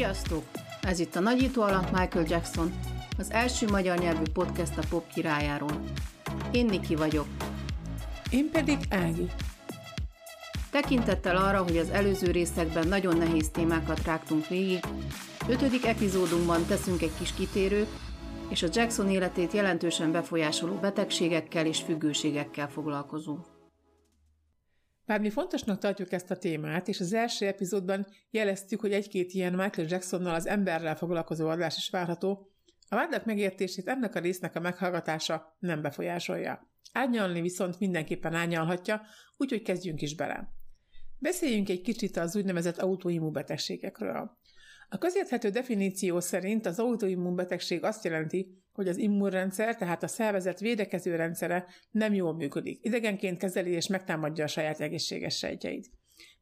Sziasztok! Ez itt a nagyító alatt Michael Jackson, az első magyar nyelvű podcast a pop királyáról. Én Niki vagyok. Én pedig Ági. Tekintettel arra, hogy az előző részekben nagyon nehéz témákat rágtunk végig, ötödik epizódunkban teszünk egy kis kitérőt, és a Jackson életét jelentősen befolyásoló betegségekkel és függőségekkel foglalkozunk. Bár mi fontosnak tartjuk ezt a témát, és az első epizódban jeleztük, hogy egy-két ilyen Michael Jacksonnal az emberrel foglalkozó adás is várható, a vádak megértését ennek a résznek a meghallgatása nem befolyásolja. Árnyalni viszont mindenképpen árnyalhatja, úgyhogy kezdjünk is bele. Beszéljünk egy kicsit az úgynevezett autoimmunbetegségekről. A közérthető definíció szerint az autoimmunbetegség azt jelenti, hogy az immunrendszer, tehát a szervezet védekező rendszere nem jól működik. Idegenként kezeli és megtámadja a saját egészséges sejtjeit.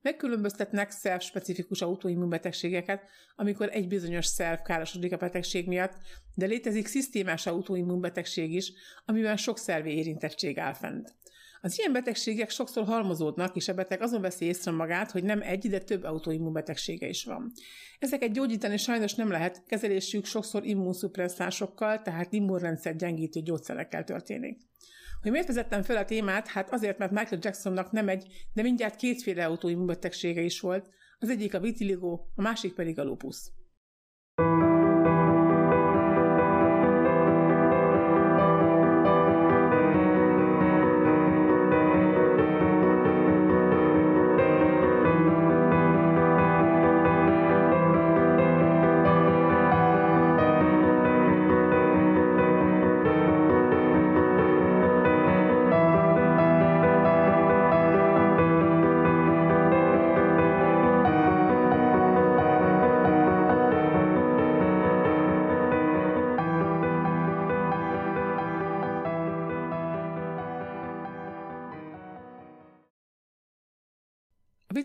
Megkülönböztetnek szerv-specifikus autoimmunbetegségeket, amikor egy bizonyos szerv károsodik a betegség miatt, de létezik szisztémás autoimmunbetegség is, amiben sok szervi érintettség áll fent. Az ilyen betegségek sokszor halmozódnak, és a beteg azon veszi észre magát, hogy nem egy, de több autoimmunbetegsége is van. Ezeket gyógyítani sajnos nem lehet, kezelésük sokszor immunszupresszásokkal, tehát immunrendszer gyengítő gyógyszerekkel történik. Hogy miért vezettem fel a témát? Hát azért, mert Michael Jacksonnak nem egy, de mindjárt kétféle autoimmunbetegsége is volt, az egyik a vitiligo, a másik pedig a lupus.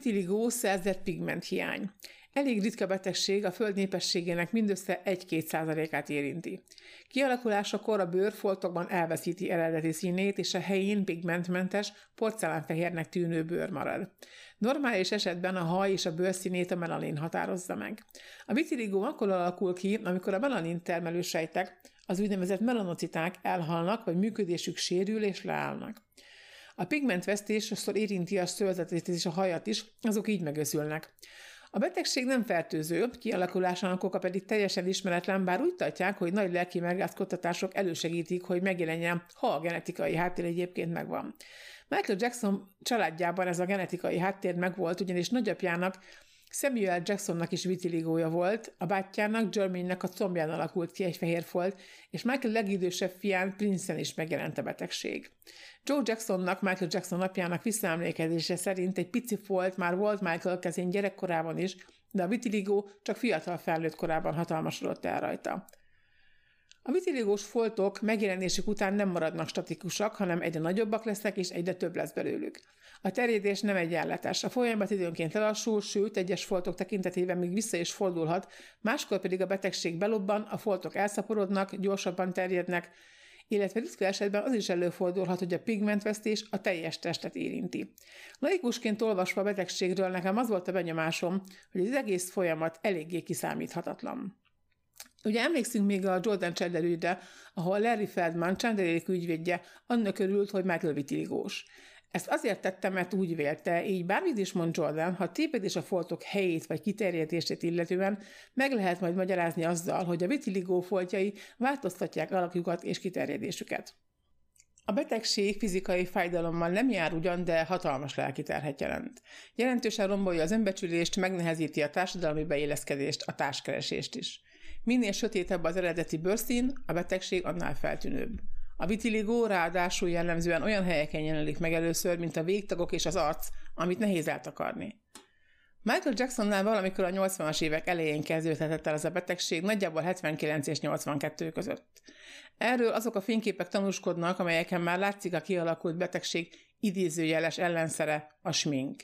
Vitiligó szerzett pigment hiány. Elég ritka betegség, a föld népességének mindössze 1-2 át érinti. Kialakulásakor a bőrfoltokban elveszíti eredeti színét, és a helyén pigmentmentes, porcelánfehérnek tűnő bőr marad. Normális esetben a haj és a bőrszínét a melanin határozza meg. A vitiligó akkor alakul ki, amikor a melanin termelő sejtek, az úgynevezett melanociták elhalnak, vagy működésük sérül és leállnak. A pigmentvesztés sokszor érinti a szőrzetét és a hajat is, azok így megőszülnek. A betegség nem fertőző, kialakulásának oka pedig teljesen ismeretlen, bár úgy tartják, hogy nagy lelki megrázkodtatások elősegítik, hogy megjelenjen, ha a genetikai háttér egyébként megvan. Michael Jackson családjában ez a genetikai háttér megvolt, ugyanis nagyapjának Samuel Jacksonnak is vitiligója volt, a bátyjának, Jermainenek a combján alakult ki egy fehér folt, és Michael legidősebb fián, Prince-en is megjelent a betegség. Joe Jacksonnak, Michael Jackson napjának visszaemlékezése szerint egy pici folt már volt Michael kezén gyerekkorában is, de a vitiligó csak fiatal felnőtt korában hatalmasodott el rajta. A vitiligós foltok megjelenésük után nem maradnak statikusak, hanem egyre nagyobbak lesznek, és egyre több lesz belőlük. A terjedés nem egyenletes. A folyamat időnként lelassul, sőt, egyes foltok tekintetében még vissza is fordulhat, máskor pedig a betegség belobban, a foltok elszaporodnak, gyorsabban terjednek, illetve ritka esetben az is előfordulhat, hogy a pigmentvesztés a teljes testet érinti. Laikusként olvasva a betegségről nekem az volt a benyomásom, hogy az egész folyamat eléggé kiszámíthatatlan. Ugye emlékszünk még a Jordan Chandler ahol Larry Feldman, Chandler ügyvédje, annak örült, hogy Michael vitiligós. Ezt azért tette, mert úgy vélte, így bármit is mond Jordan, ha tépedés a foltok helyét vagy kiterjedését illetően meg lehet majd magyarázni azzal, hogy a vitiligó foltjai változtatják alakjukat és kiterjedésüket. A betegség fizikai fájdalommal nem jár ugyan, de hatalmas lelki terhet jelent. Jelentősen rombolja az önbecsülést, megnehezíti a társadalmi beilleszkedést, a társkeresést is. Minél sötétebb az eredeti bőrszín, a betegség annál feltűnőbb. A vitiligó ráadásul jellemzően olyan helyeken jelenik meg először, mint a végtagok és az arc, amit nehéz eltakarni. Michael Jacksonnál valamikor a 80-as évek elején kezdődhetett el ez a betegség, nagyjából 79 és 82 között. Erről azok a fényképek tanúskodnak, amelyeken már látszik a kialakult betegség idézőjeles ellenszere, a smink.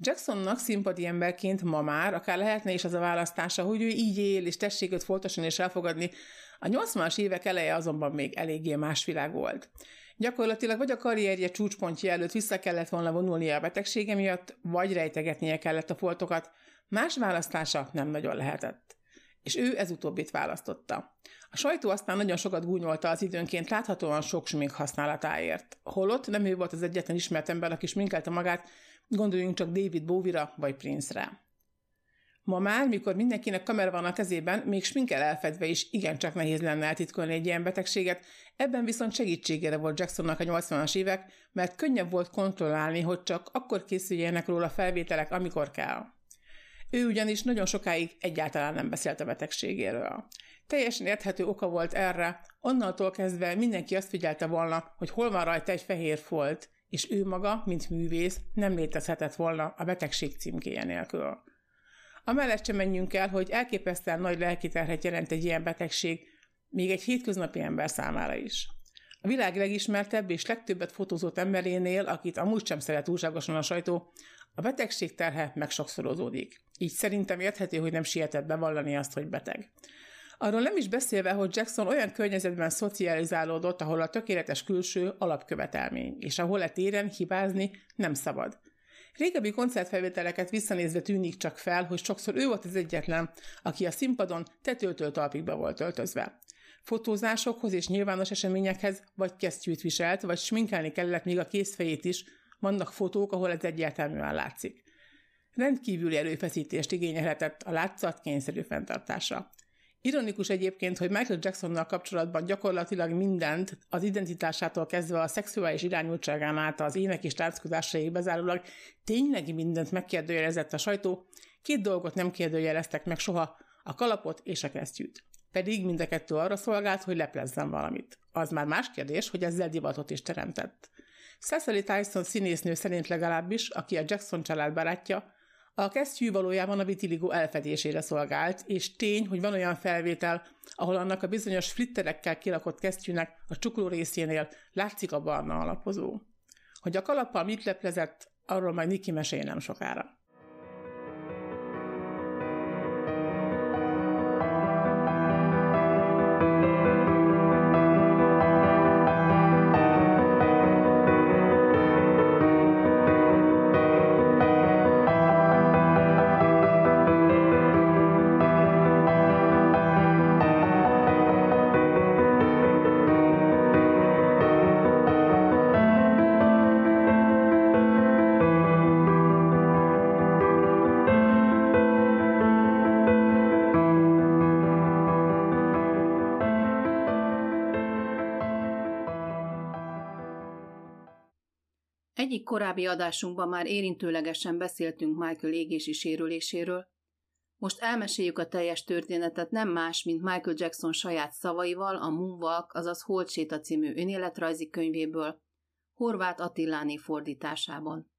Jacksonnak színpadi emberként ma már akár lehetne is az a választása, hogy ő így él, és tessék őt foltosan és elfogadni. A 80-as évek eleje azonban még eléggé más világ volt. Gyakorlatilag vagy a karrierje csúcspontja előtt vissza kellett volna vonulnia a betegsége miatt, vagy rejtegetnie kellett a foltokat, Más választása nem nagyon lehetett. És ő ez utóbbit választotta. A sajtó aztán nagyon sokat gúnyolta az időnként láthatóan sok smink használatáért. Holott nem ő volt az egyetlen ismert ember, aki sminkelte magát, gondoljunk csak David Bowie-ra vagy Prince-re. Ma már, mikor mindenkinek kamera van a kezében, még sminkel elfedve is igencsak nehéz lenne eltitkolni egy ilyen betegséget, ebben viszont segítségére volt Jacksonnak a 80-as évek, mert könnyebb volt kontrollálni, hogy csak akkor készüljenek róla felvételek, amikor kell. Ő ugyanis nagyon sokáig egyáltalán nem beszélt a betegségéről. Teljesen érthető oka volt erre, onnantól kezdve mindenki azt figyelte volna, hogy hol van rajta egy fehér folt, és ő maga, mint művész, nem létezhetett volna a betegség címkéje nélkül. Amellett sem menjünk el, hogy elképesztően nagy lelki terhet jelent egy ilyen betegség, még egy hétköznapi ember számára is. A világ legismertebb és legtöbbet fotózott emberénél, akit amúgy sem szeret túlságosan a sajtó, a betegség terhe megsokszorozódik. Így szerintem érthető, hogy nem sietett bevallani azt, hogy beteg. Arról nem is beszélve, hogy Jackson olyan környezetben szocializálódott, ahol a tökéletes külső alapkövetelmény, és ahol e téren hibázni nem szabad. Régebbi koncertfelvételeket visszanézve tűnik csak fel, hogy sokszor ő volt az egyetlen, aki a színpadon tetőtől talpig volt öltözve. Fotózásokhoz és nyilvános eseményekhez vagy kesztyűt viselt, vagy sminkelni kellett még a készfejét is, vannak fotók, ahol ez egyértelműen látszik. Rendkívüli erőfeszítést igényelhetett a látszat kényszerű fenntartása. Ironikus egyébként, hogy Michael Jacksonnal kapcsolatban gyakorlatilag mindent, az identitásától kezdve a szexuális irányultságán át az ének és tánckodásaig bezárólag tényleg mindent megkérdőjelezett a sajtó, két dolgot nem kérdőjeleztek meg soha, a kalapot és a kesztyűt. Pedig mind a kettő arra szolgált, hogy leplezzen valamit. Az már más kérdés, hogy ezzel divatot is teremtett. Cecily Tyson színésznő szerint legalábbis, aki a Jackson család barátja, a kesztyű valójában a vitiligo elfedésére szolgált, és tény, hogy van olyan felvétel, ahol annak a bizonyos flitterekkel kilakott kesztyűnek a csukló részénél látszik a barna alapozó. Hogy a kalappal mit leplezett, arról majd Niki mesél nem sokára. Egyik korábbi adásunkban már érintőlegesen beszéltünk Michael égési sérüléséről. Most elmeséljük a teljes történetet nem más, mint Michael Jackson saját szavaival a Moonwalk, azaz Holdséta című önéletrajzi könyvéből, Horváth Attiláné fordításában.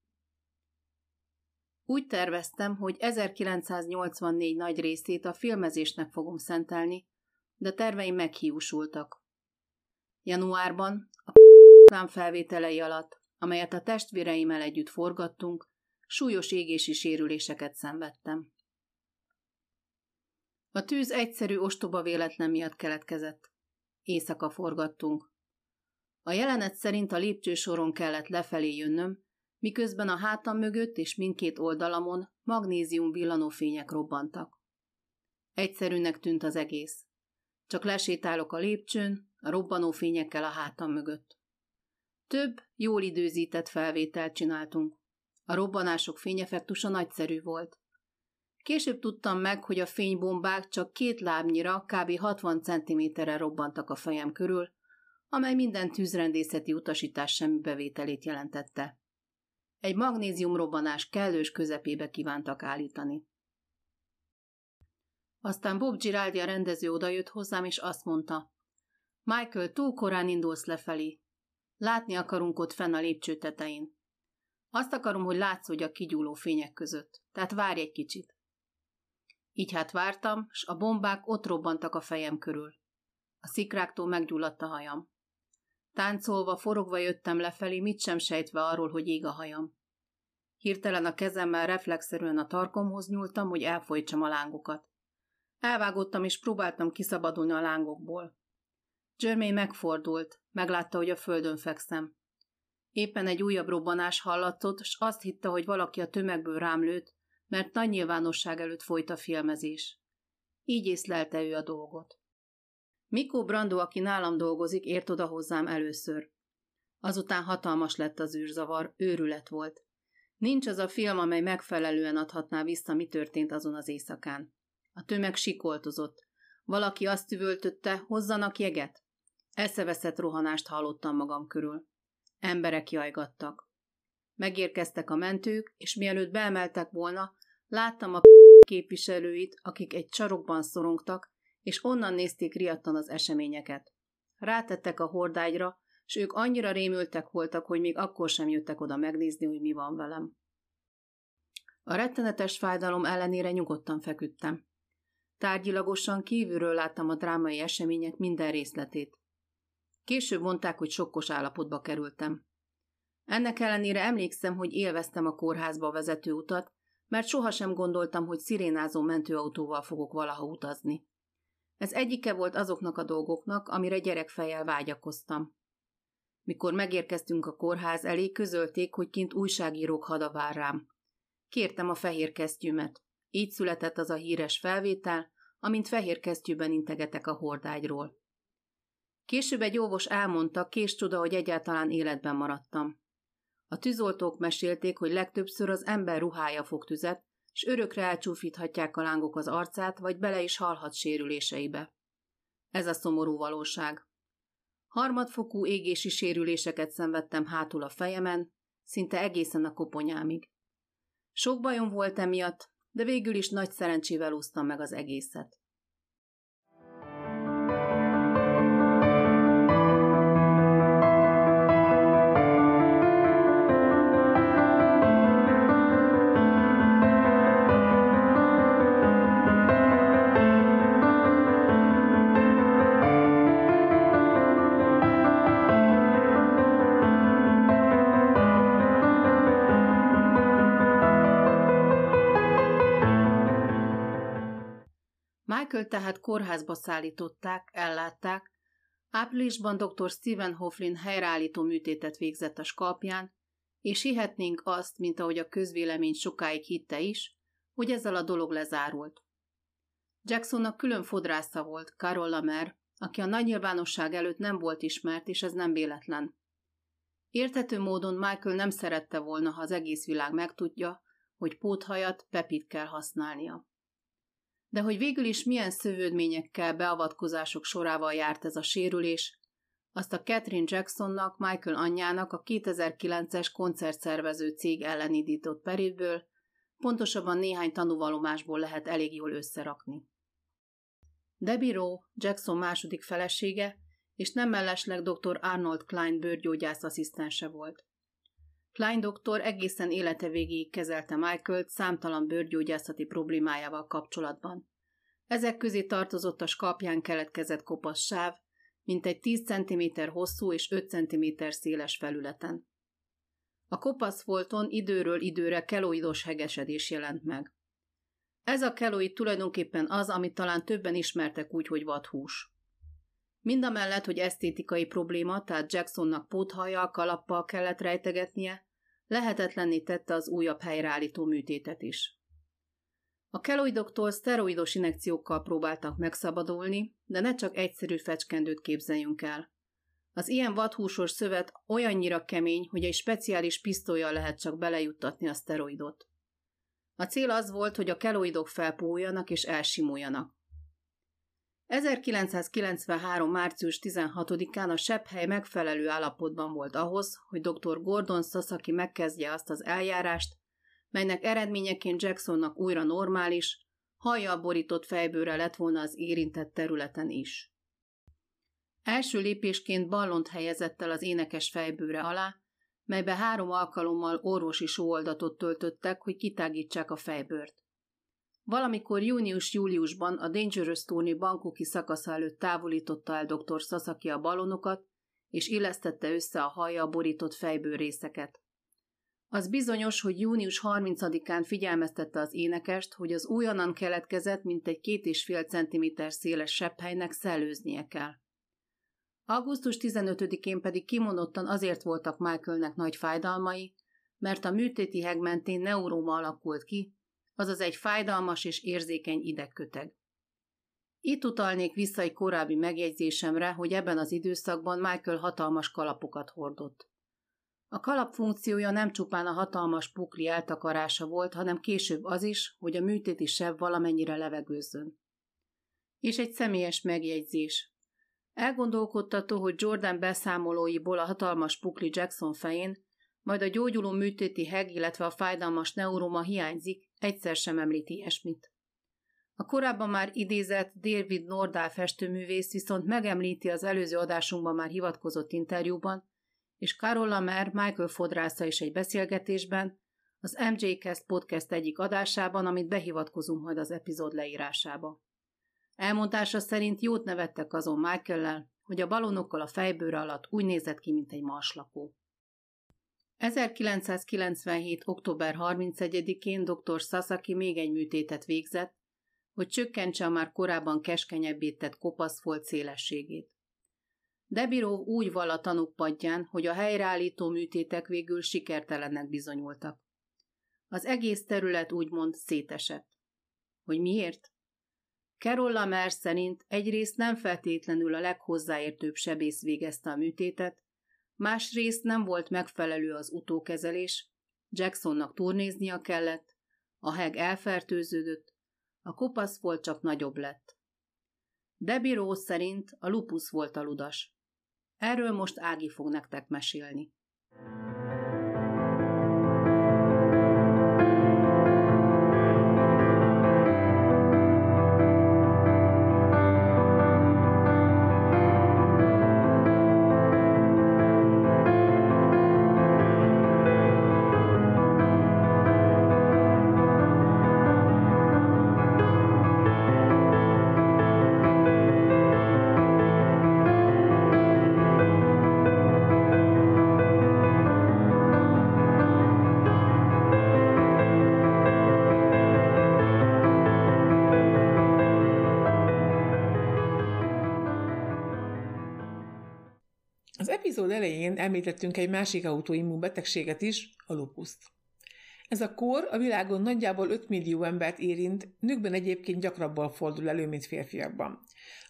Úgy terveztem, hogy 1984 nagy részét a filmezésnek fogom szentelni, de terveim meghiúsultak. Januárban, a felvételei alatt amelyet a testvéreimmel együtt forgattunk, súlyos égési sérüléseket szenvedtem. A tűz egyszerű ostoba véletlen miatt keletkezett. Éjszaka forgattunk. A jelenet szerint a lépcsősoron kellett lefelé jönnöm, miközben a hátam mögött és mindkét oldalamon magnézium villanófények robbantak. Egyszerűnek tűnt az egész. Csak lesétálok a lépcsőn, a robbanófényekkel a hátam mögött. Több, jól időzített felvételt csináltunk. A robbanások fényeffektusa nagyszerű volt. Később tudtam meg, hogy a fénybombák csak két lábnyira, kb. 60 cm-re robbantak a fejem körül, amely minden tűzrendészeti utasítás semmi bevételét jelentette. Egy magnézium robbanás kellős közepébe kívántak állítani. Aztán Bob Giraldi a rendező odajött hozzám, és azt mondta, Michael, túl korán indulsz lefelé, Látni akarunk ott fenn a lépcső tetején. Azt akarom, hogy látszódj a kigyúló fények között, tehát várj egy kicsit. Így hát vártam, s a bombák ott robbantak a fejem körül. A szikráktól meggyulladt a hajam. Táncolva, forogva jöttem lefelé, mit sem sejtve arról, hogy ég a hajam. Hirtelen a kezemmel reflexzerűen a tarkomhoz nyúltam, hogy elfolytsam a lángokat. Elvágottam és próbáltam kiszabadulni a lángokból. Jermaine megfordult, meglátta, hogy a földön fekszem. Éppen egy újabb robbanás hallatott, s azt hitte, hogy valaki a tömegből rám lőtt, mert nagy nyilvánosság előtt folyt a filmezés. Így észlelte ő a dolgot. Mikó Brando, aki nálam dolgozik, ért oda hozzám először. Azután hatalmas lett az űrzavar, őrület volt. Nincs az a film, amely megfelelően adhatná vissza, mi történt azon az éjszakán. A tömeg sikoltozott. Valaki azt üvöltötte, hozzanak jeget. Eszeveszett rohanást hallottam magam körül. Emberek jajgattak. Megérkeztek a mentők, és mielőtt beemeltek volna, láttam a képviselőit, akik egy csarokban szorongtak, és onnan nézték riadtan az eseményeket. Rátettek a hordágyra, s ők annyira rémültek voltak, hogy még akkor sem jöttek oda megnézni, hogy mi van velem. A rettenetes fájdalom ellenére nyugodtan feküdtem. Tárgyilagosan kívülről láttam a drámai események minden részletét. Később mondták, hogy sokkos állapotba kerültem. Ennek ellenére emlékszem, hogy élveztem a kórházba vezető utat, mert sohasem gondoltam, hogy szirénázó mentőautóval fogok valaha utazni. Ez egyike volt azoknak a dolgoknak, amire gyerekfejjel vágyakoztam. Mikor megérkeztünk a kórház elé, közölték, hogy kint újságírók hada vár rám. Kértem a fehér kesztyűmet. Így született az a híres felvétel, amint fehér kesztyűben integetek a hordágyról. Később egy óvos elmondta, kés csoda, hogy egyáltalán életben maradtam. A tűzoltók mesélték, hogy legtöbbször az ember ruhája fog tüzet, s örökre elcsúfíthatják a lángok az arcát, vagy bele is halhat sérüléseibe. Ez a szomorú valóság. Harmadfokú égési sérüléseket szenvedtem hátul a fejemen, szinte egészen a koponyámig. Sok bajom volt emiatt, de végül is nagy szerencsével úsztam meg az egészet. Michael tehát kórházba szállították, ellátták, áprilisban dr. Stephen Hofflin helyreállító műtétet végzett a skalpján, és hihetnénk azt, mint ahogy a közvélemény sokáig hitte is, hogy ezzel a dolog lezárult. Jacksonnak külön fodrásza volt, Carol Lamer, aki a nagy nyilvánosság előtt nem volt ismert, és ez nem véletlen. Értető módon Michael nem szerette volna, ha az egész világ megtudja, hogy póthajat Pepit kell használnia. De hogy végül is milyen szövődményekkel, beavatkozások sorával járt ez a sérülés, azt a Catherine Jacksonnak, Michael anyjának a 2009-es koncertszervező cég ellen indított peréből, pontosabban néhány tanúvalomásból lehet elég jól összerakni. Debbie Rowe, Jackson második felesége, és nem mellesleg dr. Arnold Klein bőrgyógyász asszisztense volt. Klein doktor egészen élete végéig kezelte Michael-t számtalan bőrgyógyászati problémájával kapcsolatban. Ezek közé tartozott a skalpján keletkezett kopasz sáv, mint egy 10 cm hosszú és 5 cm széles felületen. A kopasz folton időről időre keloidos hegesedés jelent meg. Ez a keloid tulajdonképpen az, amit talán többen ismertek úgy, hogy vadhús. Mindamellett, hogy esztétikai probléma, tehát Jacksonnak póthajjal, kalappal kellett rejtegetnie, lehetetlenné tette az újabb helyreállító műtétet is. A keloidoktól szteroidos inekciókkal próbáltak megszabadulni, de ne csak egyszerű fecskendőt képzeljünk el. Az ilyen vadhúsos szövet olyannyira kemény, hogy egy speciális pisztolyjal lehet csak belejuttatni a szteroidot. A cél az volt, hogy a keloidok felpúljanak és elsimuljanak. 1993. március 16-án a sepphely megfelelő állapotban volt ahhoz, hogy dr. Gordon Sasaki megkezdje azt az eljárást, melynek eredményeként Jacksonnak újra normális, hajjal borított fejbőre lett volna az érintett területen is. Első lépésként ballont helyezett el az énekes fejbőre alá, melybe három alkalommal orvosi sóoldatot töltöttek, hogy kitágítsák a fejbőrt. Valamikor június-júliusban a Dangerous Tony bankoki szakasza előtt távolította el dr. Sasaki a balonokat, és illesztette össze a haja borított fejből részeket. Az bizonyos, hogy június 30-án figyelmeztette az énekest, hogy az újonnan keletkezett, mint egy két és fél centiméter széles sepphelynek szellőznie kell. Augusztus 15-én pedig kimondottan azért voltak Michaelnek nagy fájdalmai, mert a műtéti heg mentén neuróma alakult ki, azaz egy fájdalmas és érzékeny idegköteg. Itt utalnék vissza egy korábbi megjegyzésemre, hogy ebben az időszakban Michael hatalmas kalapokat hordott. A kalap funkciója nem csupán a hatalmas pukli eltakarása volt, hanem később az is, hogy a műtéti seb valamennyire levegőzzön. És egy személyes megjegyzés. Elgondolkodtató, hogy Jordan beszámolóiból a hatalmas pukli Jackson fején, majd a gyógyuló műtéti heg, illetve a fájdalmas neuroma hiányzik, egyszer sem említi ilyesmit. A korábban már idézett David Nordál festőművész viszont megemlíti az előző adásunkban már hivatkozott interjúban, és Carola Mer Michael fodrásza is egy beszélgetésben, az MJ Cast podcast egyik adásában, amit behivatkozunk majd az epizód leírásába. Elmondása szerint jót nevettek azon michael hogy a balonokkal a fejbőre alatt úgy nézett ki, mint egy marslakó. 1997. október 31-én dr. Sasaki még egy műtétet végzett, hogy csökkentse a már korábban keskenyebbé tett kopaszfolt szélességét. Debirov úgy val a hogy a helyreállító műtétek végül sikertelennek bizonyultak. Az egész terület úgymond szétesett. Hogy miért? Carol Lamer szerint egyrészt nem feltétlenül a leghozzáértőbb sebész végezte a műtétet, másrészt nem volt megfelelő az utókezelés, Jacksonnak turnéznia kellett, a heg elfertőződött, a kopasz volt csak nagyobb lett. Debbie Rose szerint a lupus volt a ludas. Erről most Ági fog nektek mesélni. Epizód elején említettünk egy másik autoimmun betegséget is, a lupuszt. Ez a kór a világon nagyjából 5 millió embert érint, nőkben egyébként gyakrabban fordul elő, mint férfiakban.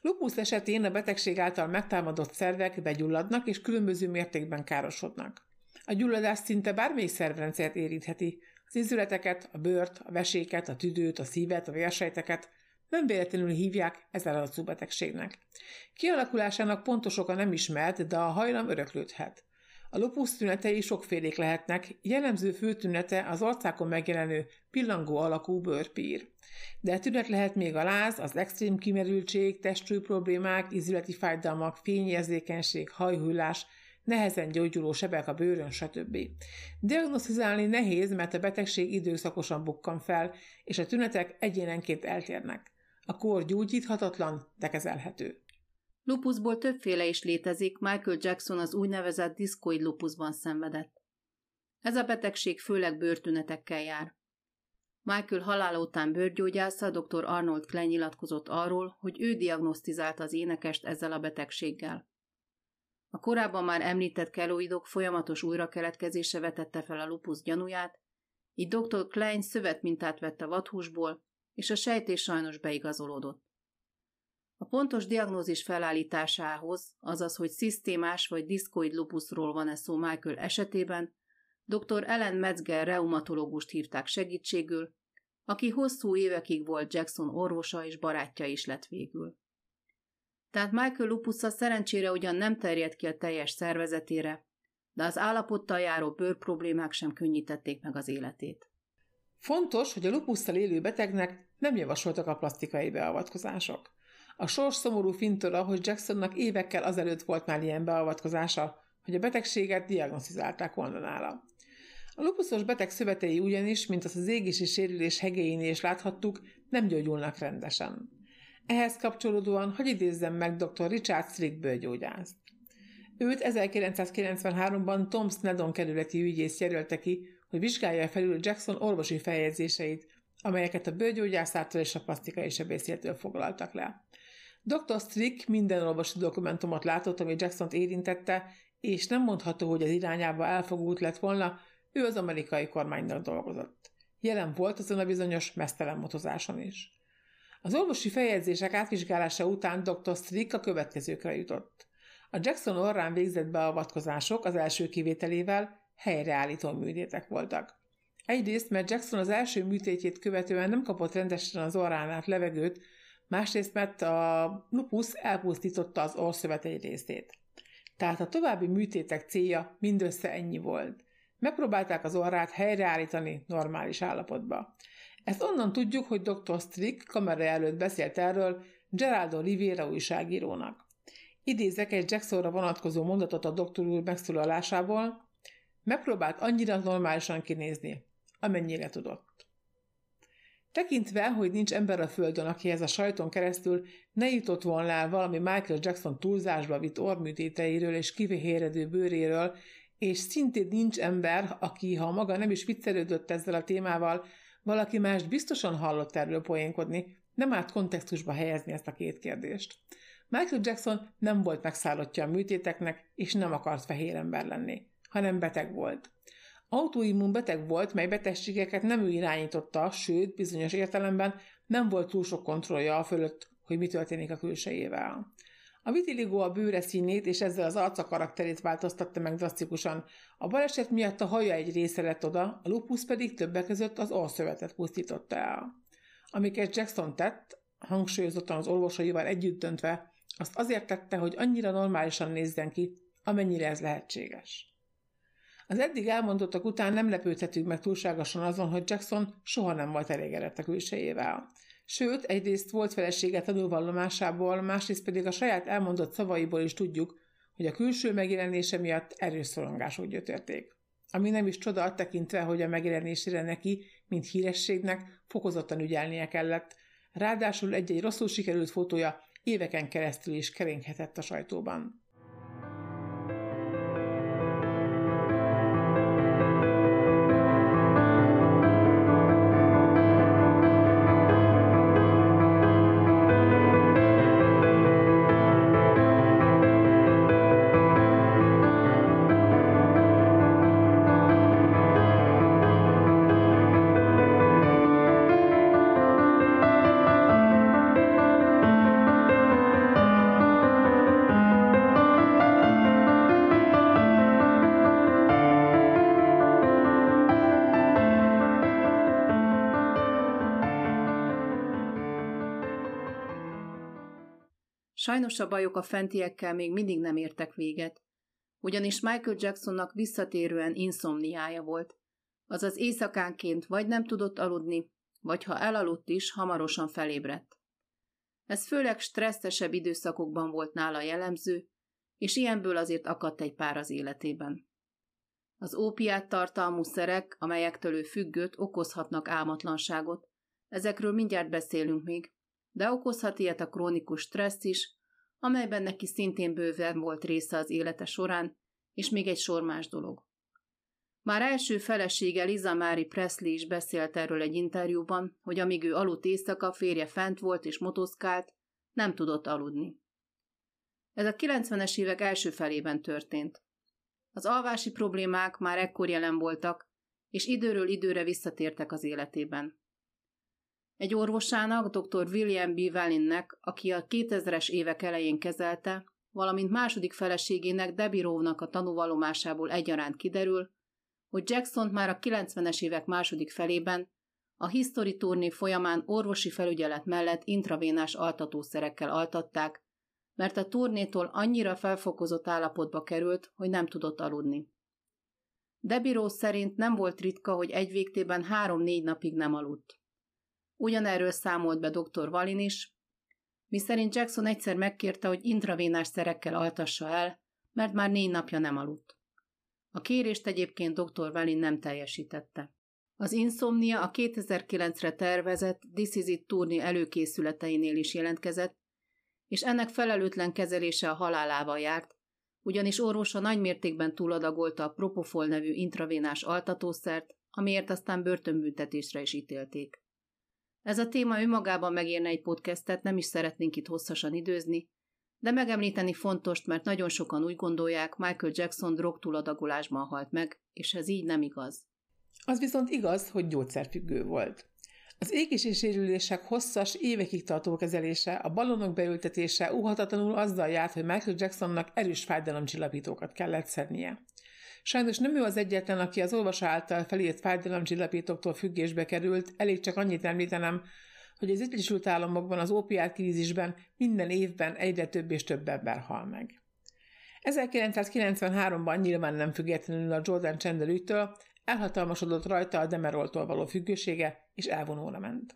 Lupus esetén a betegség által megtámadott szervek begyulladnak és különböző mértékben károsodnak. A gyulladás szinte bármely szervrendszert érintheti, az izületeket, a bőrt, a veséket, a tüdőt, a szívet, a vérsejteket, nem véletlenül hívják a betegségnek. Kialakulásának pontos oka nem ismert, de a hajlam öröklődhet. A lupus tünetei sokfélék lehetnek, jellemző főtünete az arcákon megjelenő pillangó alakú bőrpír. De tünet lehet még a láz, az extrém kimerültség, testű problémák, izületi fájdalmak, fényérzékenység, hajhullás, nehezen gyógyuló sebek a bőrön, stb. Diagnosztizálni nehéz, mert a betegség időszakosan bukkan fel, és a tünetek egyénenként eltérnek. A kór gyógyíthatatlan, de kezelhető. Lupusból többféle is létezik, Michael Jackson az úgynevezett diszkoid lupusban szenvedett. Ez a betegség főleg bőrtünetekkel jár. Michael halála után bőrgyógyásza dr. Arnold Klein nyilatkozott arról, hogy ő diagnosztizálta az énekest ezzel a betegséggel. A korábban már említett keloidok folyamatos újrakeletkezése vetette fel a lupus gyanúját, így dr. Klein szövetmintát vett a vadhúsból, és a sejtés sajnos beigazolódott. A pontos diagnózis felállításához, azaz, hogy szisztémás vagy diszkoid lupusról van-e szó Michael esetében, dr. Ellen Metzger reumatológust hívták segítségül, aki hosszú évekig volt Jackson orvosa és barátja is lett végül. Tehát Michael lupusza szerencsére ugyan nem terjed ki a teljes szervezetére, de az állapottal járó bőrproblémák sem könnyítették meg az életét. Fontos, hogy a lupusszal élő betegnek nem javasoltak a plastikai beavatkozások. A sors szomorú fintora, hogy Jacksonnak évekkel azelőtt volt már ilyen beavatkozása, hogy a betegséget diagnosztizálták volna nála. A lupuszos beteg szövetei ugyanis, mint az az égési sérülés hegején is láthattuk, nem gyógyulnak rendesen. Ehhez kapcsolódóan, hogy idézzem meg dr. Richard Strick bőrgyógyászt. Őt 1993-ban Tom Snedon kerületi ügyész jelölte ki, hogy vizsgálja felül Jackson orvosi feljegyzéseit, amelyeket a bőrgyógyászától és a plastikai sebészétől foglaltak le. Dr. Strick minden orvosi dokumentumot látott, ami Jackson-t érintette, és nem mondható, hogy az irányába elfogult lett volna, ő az amerikai kormánynak dolgozott. jelen volt azon a bizonyos mesztelen motozáson is. Az orvosi feljegyzések átvizsgálása után dr. Strick a következőkre jutott. A Jackson orrán végzett beavatkozások az első kivételével helyreállító műtétek voltak. Egyrészt, mert Jackson az első műtétjét követően nem kapott rendesen az orrán át levegőt, másrészt, mert a lupus elpusztította az orszövet egy részét. Tehát a további műtétek célja mindössze ennyi volt. Megpróbálták az orrát helyreállítani normális állapotba. Ezt onnan tudjuk, hogy dr. Strick kamera előtt beszélt erről Geraldo Rivera újságírónak. Idézek egy Jacksonra vonatkozó mondatot a doktor úr megszólalásából, megpróbált annyira normálisan kinézni, amennyire tudott. Tekintve, hogy nincs ember a földön, akihez a sajton keresztül ne jutott volna el valami Michael Jackson túlzásba vitt orműtéteiről és kivehéredő bőréről, és szintén nincs ember, aki, ha maga nem is viccelődött ezzel a témával, valaki más biztosan hallott erről poénkodni, nem árt kontextusba helyezni ezt a két kérdést. Michael Jackson nem volt megszállottja a műtéteknek, és nem akart fehér ember lenni, hanem beteg volt. Autoimmun beteg volt, mely betegségeket nem ő irányította, sőt, bizonyos értelemben nem volt túl sok kontrollja a fölött, hogy mi történik a külsejével. A vitiligo a bőre színét és ezzel az arca karakterét változtatta meg drasztikusan. A baleset miatt a haja egy része lett oda, a lupus pedig többek között az orszövetet pusztította el. Amiket Jackson tett, hangsúlyozottan az orvosaival együtt döntve, azt azért tette, hogy annyira normálisan nézzen ki, amennyire ez lehetséges. Az eddig elmondottak után nem lepődhetünk meg túlságosan azon, hogy Jackson soha nem volt elégedett a külsejével. Sőt, egyrészt volt felesége tanulvallomásából, másrészt pedig a saját elmondott szavaiból is tudjuk, hogy a külső megjelenése miatt erős szorongások gyötörték. Ami nem is csoda, tekintve, hogy a megjelenésére neki, mint hírességnek, fokozottan ügyelnie kellett. Ráadásul egy-egy rosszul sikerült fotója éveken keresztül is keringhetett a sajtóban. Sajnos a bajok a fentiekkel még mindig nem értek véget, ugyanis Michael Jacksonnak visszatérően inszomniája volt, azaz éjszakánként vagy nem tudott aludni, vagy ha elaludt is, hamarosan felébredt. Ez főleg stresszesebb időszakokban volt nála jellemző, és ilyenből azért akadt egy pár az életében. Az ópiát tartalmú szerek, amelyektől ő függött, okozhatnak álmatlanságot. Ezekről mindjárt beszélünk még, de okozhat ilyet a krónikus stressz is, amelyben neki szintén bőven volt része az élete során, és még egy sor más dolog. Már első felesége Liza Mári Presley is beszélt erről egy interjúban, hogy amíg ő aludt éjszaka, férje fent volt és motoszkált, nem tudott aludni. Ez a 90-es évek első felében történt. Az alvási problémák már ekkor jelen voltak, és időről időre visszatértek az életében. Egy orvosának, dr. William B. Wellinnek, aki a 2000-es évek elején kezelte, valamint második feleségének Debbie Rowe-nak a tanúvallomásából egyaránt kiderül, hogy Jackson már a 90-es évek második felében a History turné folyamán orvosi felügyelet mellett intravénás altatószerekkel altatták, mert a turnétól annyira felfokozott állapotba került, hogy nem tudott aludni. Debbie Rose szerint nem volt ritka, hogy egy végtében három-négy napig nem aludt. Ugyanerről számolt be dr. Valin is, miszerint Jackson egyszer megkérte, hogy intravénás szerekkel altassa el, mert már négy napja nem aludt. A kérést egyébként dr. Valin nem teljesítette. Az inszomnia a 2009-re tervezett This Is It turné előkészületeinél is jelentkezett, és ennek felelőtlen kezelése a halálával járt, ugyanis orvosa nagymértékben túladagolta a Propofol nevű intravénás altatószert, amiért aztán börtönbüntetésre is ítélték. Ez a téma önmagában megérne egy podcastet, nem is szeretnénk itt hosszasan időzni, de megemlíteni fontos, mert nagyon sokan úgy gondolják, Michael Jackson drogtúladagolásban halt meg, és ez így nem igaz. Az viszont igaz, hogy gyógyszerfüggő volt. Az égési sérülések hosszas, évekig tartó kezelése, a balonok beültetése óhatatlanul azzal járt, hogy Michael Jacksonnak erős fájdalomcsillapítókat kellett szednie. Sajnos nem ő az egyetlen, aki az olvasó által felírt fájdalomcsillapítóktól függésbe került, elég csak annyit említenem, hogy az Egyesült Államokban az ópiát krízisben minden évben egyre több és több ember hal meg. 1993-ban nyilván nem függetlenül a Jordan Chandler ügytől, elhatalmasodott rajta a Demeroltól való függősége, és elvonóra ment.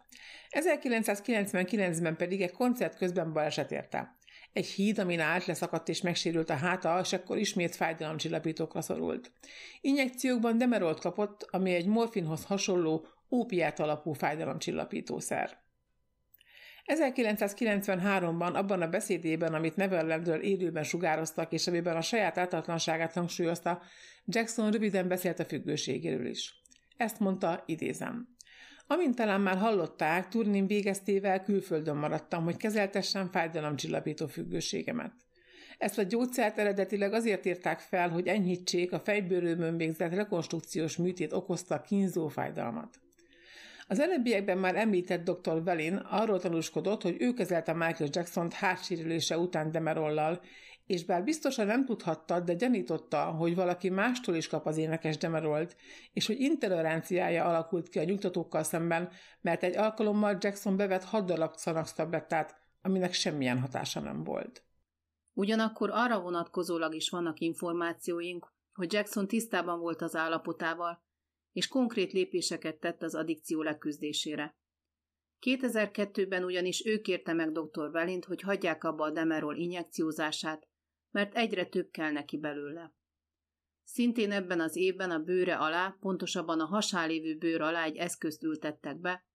1999-ben pedig egy koncert közben baleset érte. Egy híd, amin állt, leszakadt és megsérült a háta, és akkor ismét fájdalomcsillapítókra szorult. Injekciókban Demerolt kapott, ami egy morfinhoz hasonló ópiát alapú fájdalomcsillapítószer. 1993-ban abban a beszédében, amit Neverlandről élőben sugároztak, és amiben a saját általatlanságát hangsúlyozta, Jackson röviden beszélt a függőségéről is. Ezt mondta, idézem. Amint talán már hallották, turnin végeztével külföldön maradtam, hogy kezeltessem fájdalomcsillapító függőségemet. Ezt a gyógyszert eredetileg azért írták fel, hogy enyhítsék a fejbőrőmön végzett rekonstrukciós műtét okozta kínzó fájdalmat. Az előbbiekben már említett dr. Velin arról tanúskodott, hogy ő kezelte Michael Jackson-t hátsérülése után Demerollal, és bár biztosan nem tudhatta, de gyanította, hogy valaki mástól is kap az énekes Demerolt, és hogy intoleranciája alakult ki a nyugtatókkal szemben, mert egy alkalommal Jackson bevett hat darab Xanax tablettát, aminek semmilyen hatása nem volt. Ugyanakkor arra vonatkozólag is vannak információink, hogy Jackson tisztában volt az állapotával, és konkrét lépéseket tett az addikció leküzdésére. 2002-ben ugyanis ő kérte meg dr. Velint, hogy hagyják abba a Demerol injekciózását, mert egyre több kell neki belőle. Szintén ebben az évben a bőre alá, pontosabban a hasán lévő bőr alá egy eszközt ültettek be,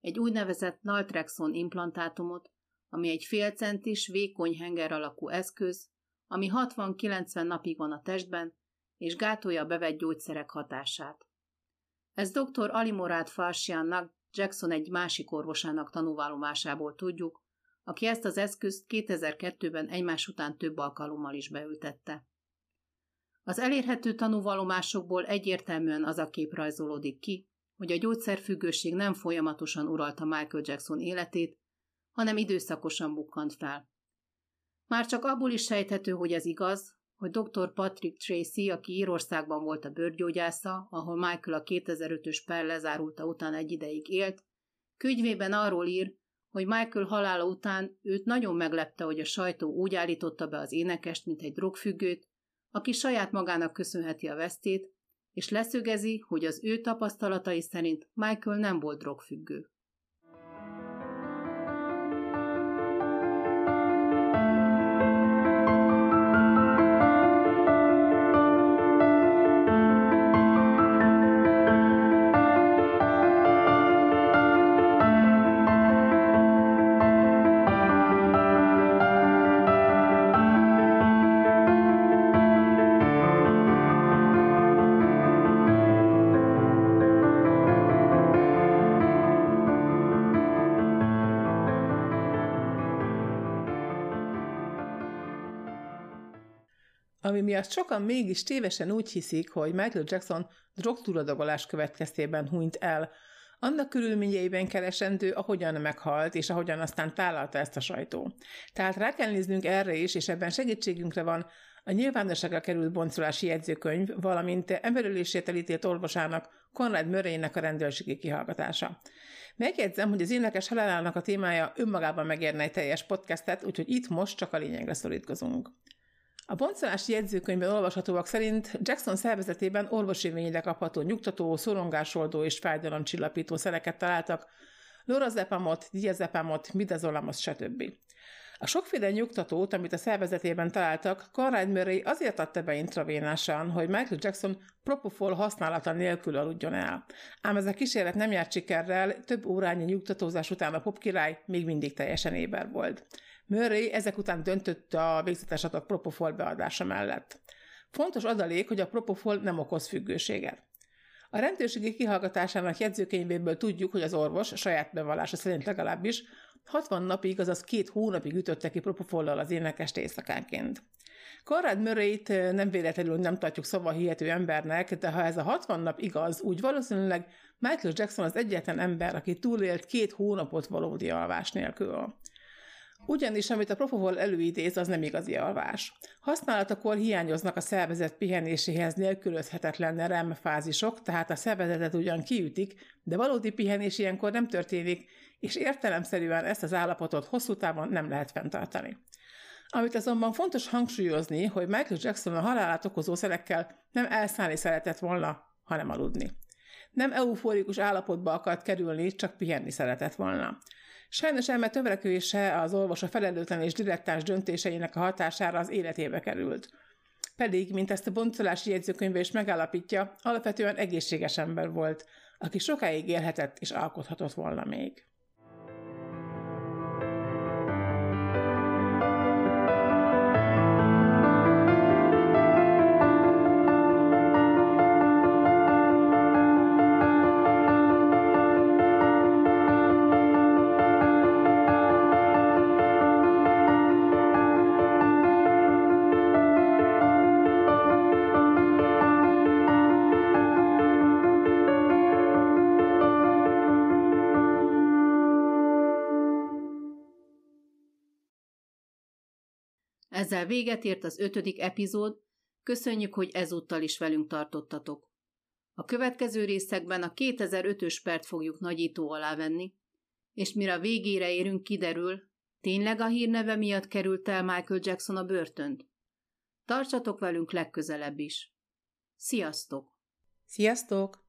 egy úgynevezett naltrexon implantátumot, ami egy félcentis, vékony henger alakú eszköz, ami 60-90 napig van a testben, és gátolja a bevett gyógyszerek hatását. Ez dr. Alimorát Farsiannak, Jackson egy másik orvosának tanúvallomásából tudjuk, aki ezt az eszközt 2002-ben egymás után több alkalommal is beültette. Az elérhető tanúvallomásokból egyértelműen az a kép rajzolódik ki, hogy a gyógyszerfüggőség nem folyamatosan uralta Michael Jackson életét, hanem időszakosan bukkant fel. Már csak abból is sejthető, hogy ez igaz, hogy dr. Patrick Tracy, aki Írországban volt a bőrgyógyásza, ahol Michael a 2005-ös per lezárulta után egy ideig élt, könyvében arról ír, hogy Michael halála után őt nagyon meglepte, hogy a sajtó úgy állította be az énekest, mint egy drogfüggőt, aki saját magának köszönheti a vesztét, és leszögezi, hogy az ő tapasztalatai szerint Michael nem volt drogfüggő. Ami miatt sokan mégis tévesen úgy hiszik, hogy Michael Jackson drogtúradagolás következtében hunyt el, annak körülményeiben keresendő, ahogyan meghalt, és ahogyan aztán tálalta ezt a sajtó. Tehát rá kell néznünk erre is, és ebben segítségünkre van a nyilvánosságra került boncolási jegyzőkönyv, valamint emberülését elítélt orvosának, Konrad Murraynek a rendőrségi kihallgatása. Megjegyzem, hogy az énekes halálának a témája önmagában megérne egy teljes podcastet, úgyhogy itt most csak a lényegre szorítkozunk. A boncolási jegyzőkönyvben olvashatóak szerint Jackson szervezetében orvosi kapható nyugtató, szorongásoldó és fájdalomcsillapító szereket találtak, lorazepamot, diazepamot, midazolamot, stb. A sokféle nyugtatót, amit a szervezetében találtak, Conrad Murray azért adta be intravénásan, hogy Michael Jackson propofol használata nélkül aludjon el. Ám ez a kísérlet nem járt sikerrel, több órányi nyugtatózás után a popkirály még mindig teljesen éber volt. Murray ezek után döntött a végzetes adag propofol beadása mellett. Fontos adalék, hogy a propofol nem okoz függőséget. A rendőrségi kihallgatásának jegyzőkönyvéből tudjuk, hogy az orvos, saját bevallása szerint legalábbis, 60 napig, azaz két hónapig ütötte ki propofollal az énekest éjszakánként. Conrad murray nem véletlenül nem tartjuk szava hihető embernek, de ha ez a 60 nap igaz, úgy valószínűleg Michael Jackson az egyetlen ember, aki túlélt két hónapot valódi alvás nélkül. Ugyanis, amit a Propofol előidéz, az nem igazi alvás. Használatakor hiányoznak a szervezet pihenéséhez nélkülözhetetlen REM fázisok, tehát a szervezetet ugyan kiütik, de valódi pihenés ilyenkor nem történik, és értelemszerűen ezt az állapotot hosszú távon nem lehet fenntartani. Amit azonban fontos hangsúlyozni, hogy Michael Jackson a halálát okozó szerekkel nem elszállni szeretett volna, hanem aludni. Nem euforikus állapotba akart kerülni, csak pihenni szeretett volna. Sajnos eme többrekülése az olvasó felelőtlen és dilettáns döntéseinek a hatására az életébe került. Pedig, mint ezt a boncolási jegyzőkönyve is megállapítja, alapvetően egészséges ember volt, aki sokáig élhetett és alkothatott volna még. Ezzel véget ért az ötödik epizód, köszönjük, hogy ezúttal is velünk tartottatok. A következő részekben a 2005-ös pert fogjuk nagyító alá venni, és mire a végére érünk, kiderül, tényleg a hírneve miatt került el Michael Jackson a börtönt? Tartsatok velünk legközelebb is. Sziasztok! Sziasztok!